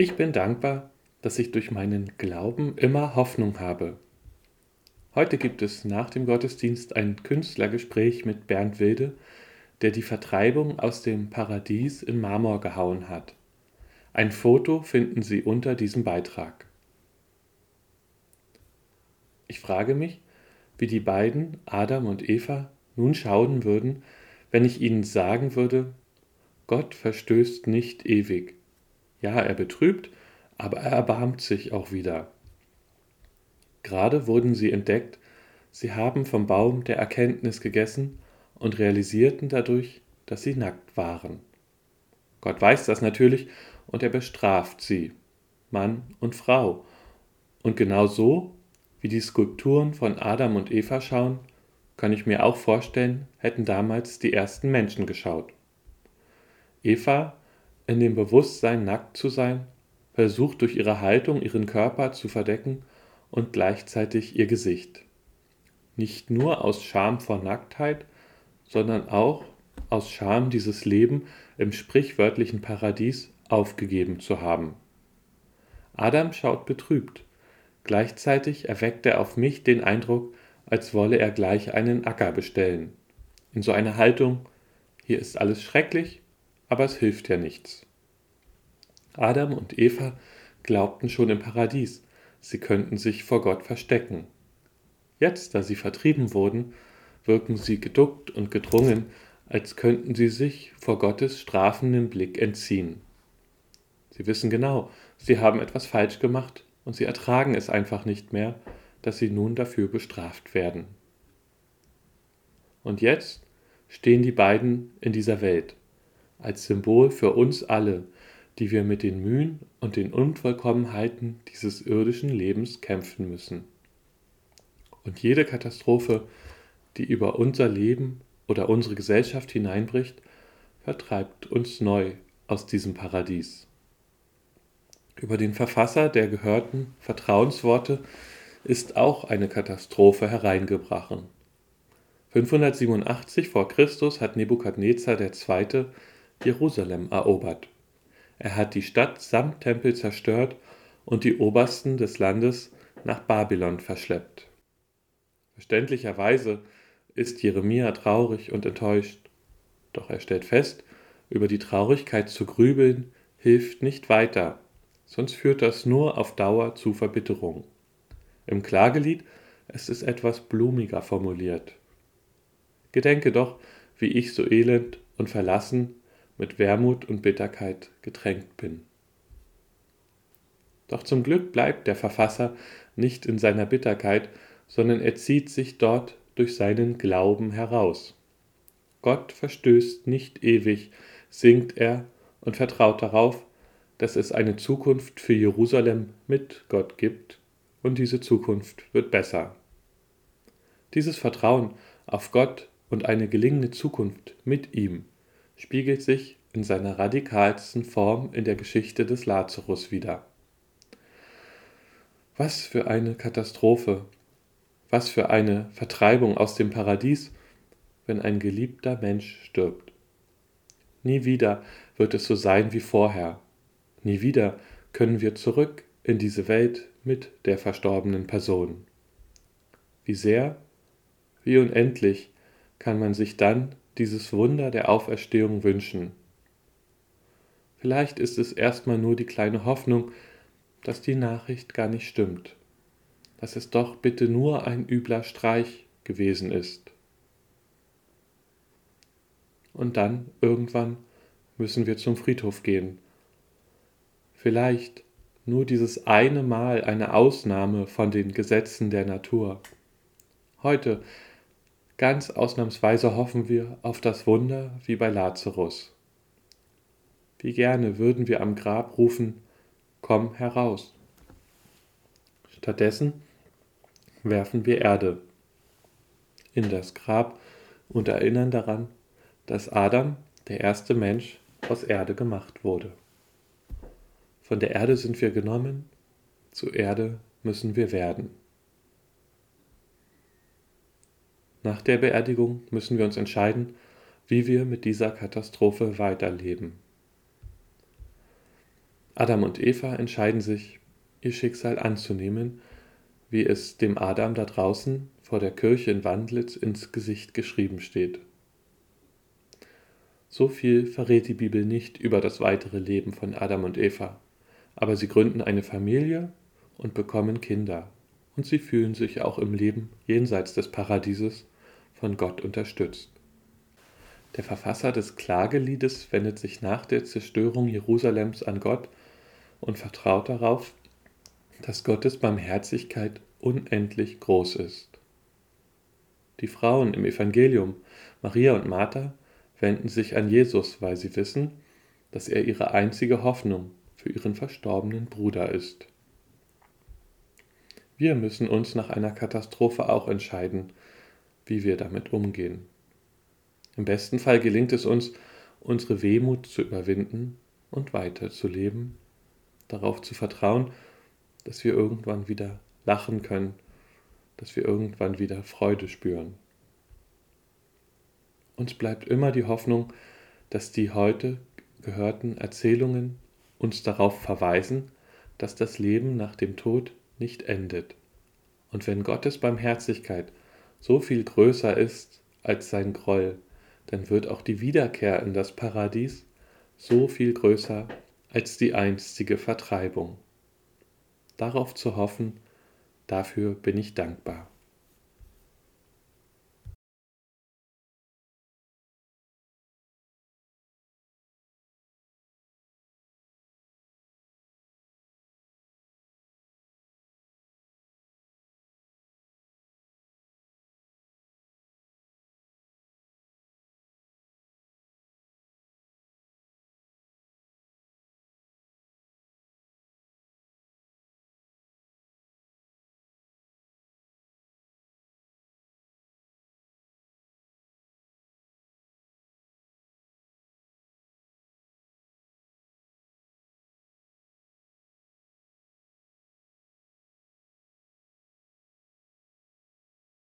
Ich bin dankbar, dass ich durch meinen Glauben immer Hoffnung habe. Heute gibt es nach dem Gottesdienst ein Künstlergespräch mit Bernd Wilde, der die Vertreibung aus dem Paradies in Marmor gehauen hat. Ein Foto finden Sie unter diesem Beitrag. Ich frage mich, wie die beiden, Adam und Eva, nun schauen würden, wenn ich ihnen sagen würde, Gott verstößt nicht ewig. Ja, er betrübt, aber er erbarmt sich auch wieder. Gerade wurden sie entdeckt, sie haben vom Baum der Erkenntnis gegessen und realisierten dadurch, dass sie nackt waren. Gott weiß das natürlich und er bestraft sie, Mann und Frau. Und genau so, wie die Skulpturen von Adam und Eva schauen, kann ich mir auch vorstellen, hätten damals die ersten Menschen geschaut. Eva, in dem Bewusstsein nackt zu sein, versucht durch ihre Haltung ihren Körper zu verdecken und gleichzeitig ihr Gesicht. Nicht nur aus Scham vor Nacktheit, sondern auch aus Scham dieses Leben im sprichwörtlichen Paradies aufgegeben zu haben. Adam schaut betrübt. Gleichzeitig erweckt er auf mich den Eindruck, als wolle er gleich einen Acker bestellen. In so einer Haltung, hier ist alles schrecklich, aber es hilft ja nichts. Adam und Eva glaubten schon im Paradies, sie könnten sich vor Gott verstecken. Jetzt, da sie vertrieben wurden, wirken sie geduckt und gedrungen, als könnten sie sich vor Gottes strafenden Blick entziehen. Sie wissen genau, sie haben etwas falsch gemacht und sie ertragen es einfach nicht mehr, dass sie nun dafür bestraft werden. Und jetzt stehen die beiden in dieser Welt als Symbol für uns alle, die wir mit den Mühen und den Unvollkommenheiten dieses irdischen Lebens kämpfen müssen. Und jede Katastrophe, die über unser Leben oder unsere Gesellschaft hineinbricht, vertreibt uns neu aus diesem Paradies. Über den Verfasser der gehörten Vertrauensworte ist auch eine Katastrophe hereingebrochen. 587 vor Christus hat Nebukadnezar II. Jerusalem erobert. Er hat die Stadt samt Tempel zerstört und die Obersten des Landes nach Babylon verschleppt. Verständlicherweise ist Jeremia traurig und enttäuscht, doch er stellt fest, über die Traurigkeit zu grübeln hilft nicht weiter, sonst führt das nur auf Dauer zu Verbitterung. Im Klagelied ist es etwas blumiger formuliert. Gedenke doch, wie ich so elend und verlassen mit Wermut und Bitterkeit getränkt bin. Doch zum Glück bleibt der Verfasser nicht in seiner Bitterkeit, sondern er zieht sich dort durch seinen Glauben heraus. Gott verstößt nicht ewig, singt er und vertraut darauf, dass es eine Zukunft für Jerusalem mit Gott gibt und diese Zukunft wird besser. Dieses Vertrauen auf Gott und eine gelingende Zukunft mit ihm spiegelt sich in seiner radikalsten Form in der Geschichte des Lazarus wider. Was für eine Katastrophe, was für eine Vertreibung aus dem Paradies, wenn ein geliebter Mensch stirbt. Nie wieder wird es so sein wie vorher. Nie wieder können wir zurück in diese Welt mit der verstorbenen Person. Wie sehr, wie unendlich kann man sich dann dieses Wunder der Auferstehung wünschen. Vielleicht ist es erstmal nur die kleine Hoffnung, dass die Nachricht gar nicht stimmt, dass es doch bitte nur ein übler Streich gewesen ist. Und dann irgendwann müssen wir zum Friedhof gehen. Vielleicht nur dieses eine Mal eine Ausnahme von den Gesetzen der Natur. Heute, ganz ausnahmsweise, hoffen wir auf das Wunder wie bei Lazarus. Wie gerne würden wir am Grab rufen, komm heraus. Stattdessen werfen wir Erde in das Grab und erinnern daran, dass Adam, der erste Mensch, aus Erde gemacht wurde. Von der Erde sind wir genommen, zur Erde müssen wir werden. Nach der Beerdigung müssen wir uns entscheiden, wie wir mit dieser Katastrophe weiterleben. Adam und Eva entscheiden sich, ihr Schicksal anzunehmen, wie es dem Adam da draußen vor der Kirche in Wandlitz ins Gesicht geschrieben steht. So viel verrät die Bibel nicht über das weitere Leben von Adam und Eva, aber sie gründen eine Familie und bekommen Kinder, und sie fühlen sich auch im Leben jenseits des Paradieses von Gott unterstützt. Der Verfasser des Klageliedes wendet sich nach der Zerstörung Jerusalems an Gott und vertraut darauf, dass Gottes Barmherzigkeit unendlich groß ist. Die Frauen im Evangelium, Maria und Martha, wenden sich an Jesus, weil sie wissen, dass er ihre einzige Hoffnung für ihren verstorbenen Bruder ist. Wir müssen uns nach einer Katastrophe auch entscheiden, wie wir damit umgehen. Im besten Fall gelingt es uns, unsere Wehmut zu überwinden und weiterzuleben, darauf zu vertrauen, dass wir irgendwann wieder lachen können, dass wir irgendwann wieder Freude spüren. Uns bleibt immer die Hoffnung, dass die heute gehörten Erzählungen uns darauf verweisen, dass das Leben nach dem Tod nicht endet. Und wenn Gottes Barmherzigkeit so viel größer ist als sein Groll, dann wird auch die Wiederkehr in das Paradies so viel größer als die einstige Vertreibung. Darauf zu hoffen, dafür bin ich dankbar.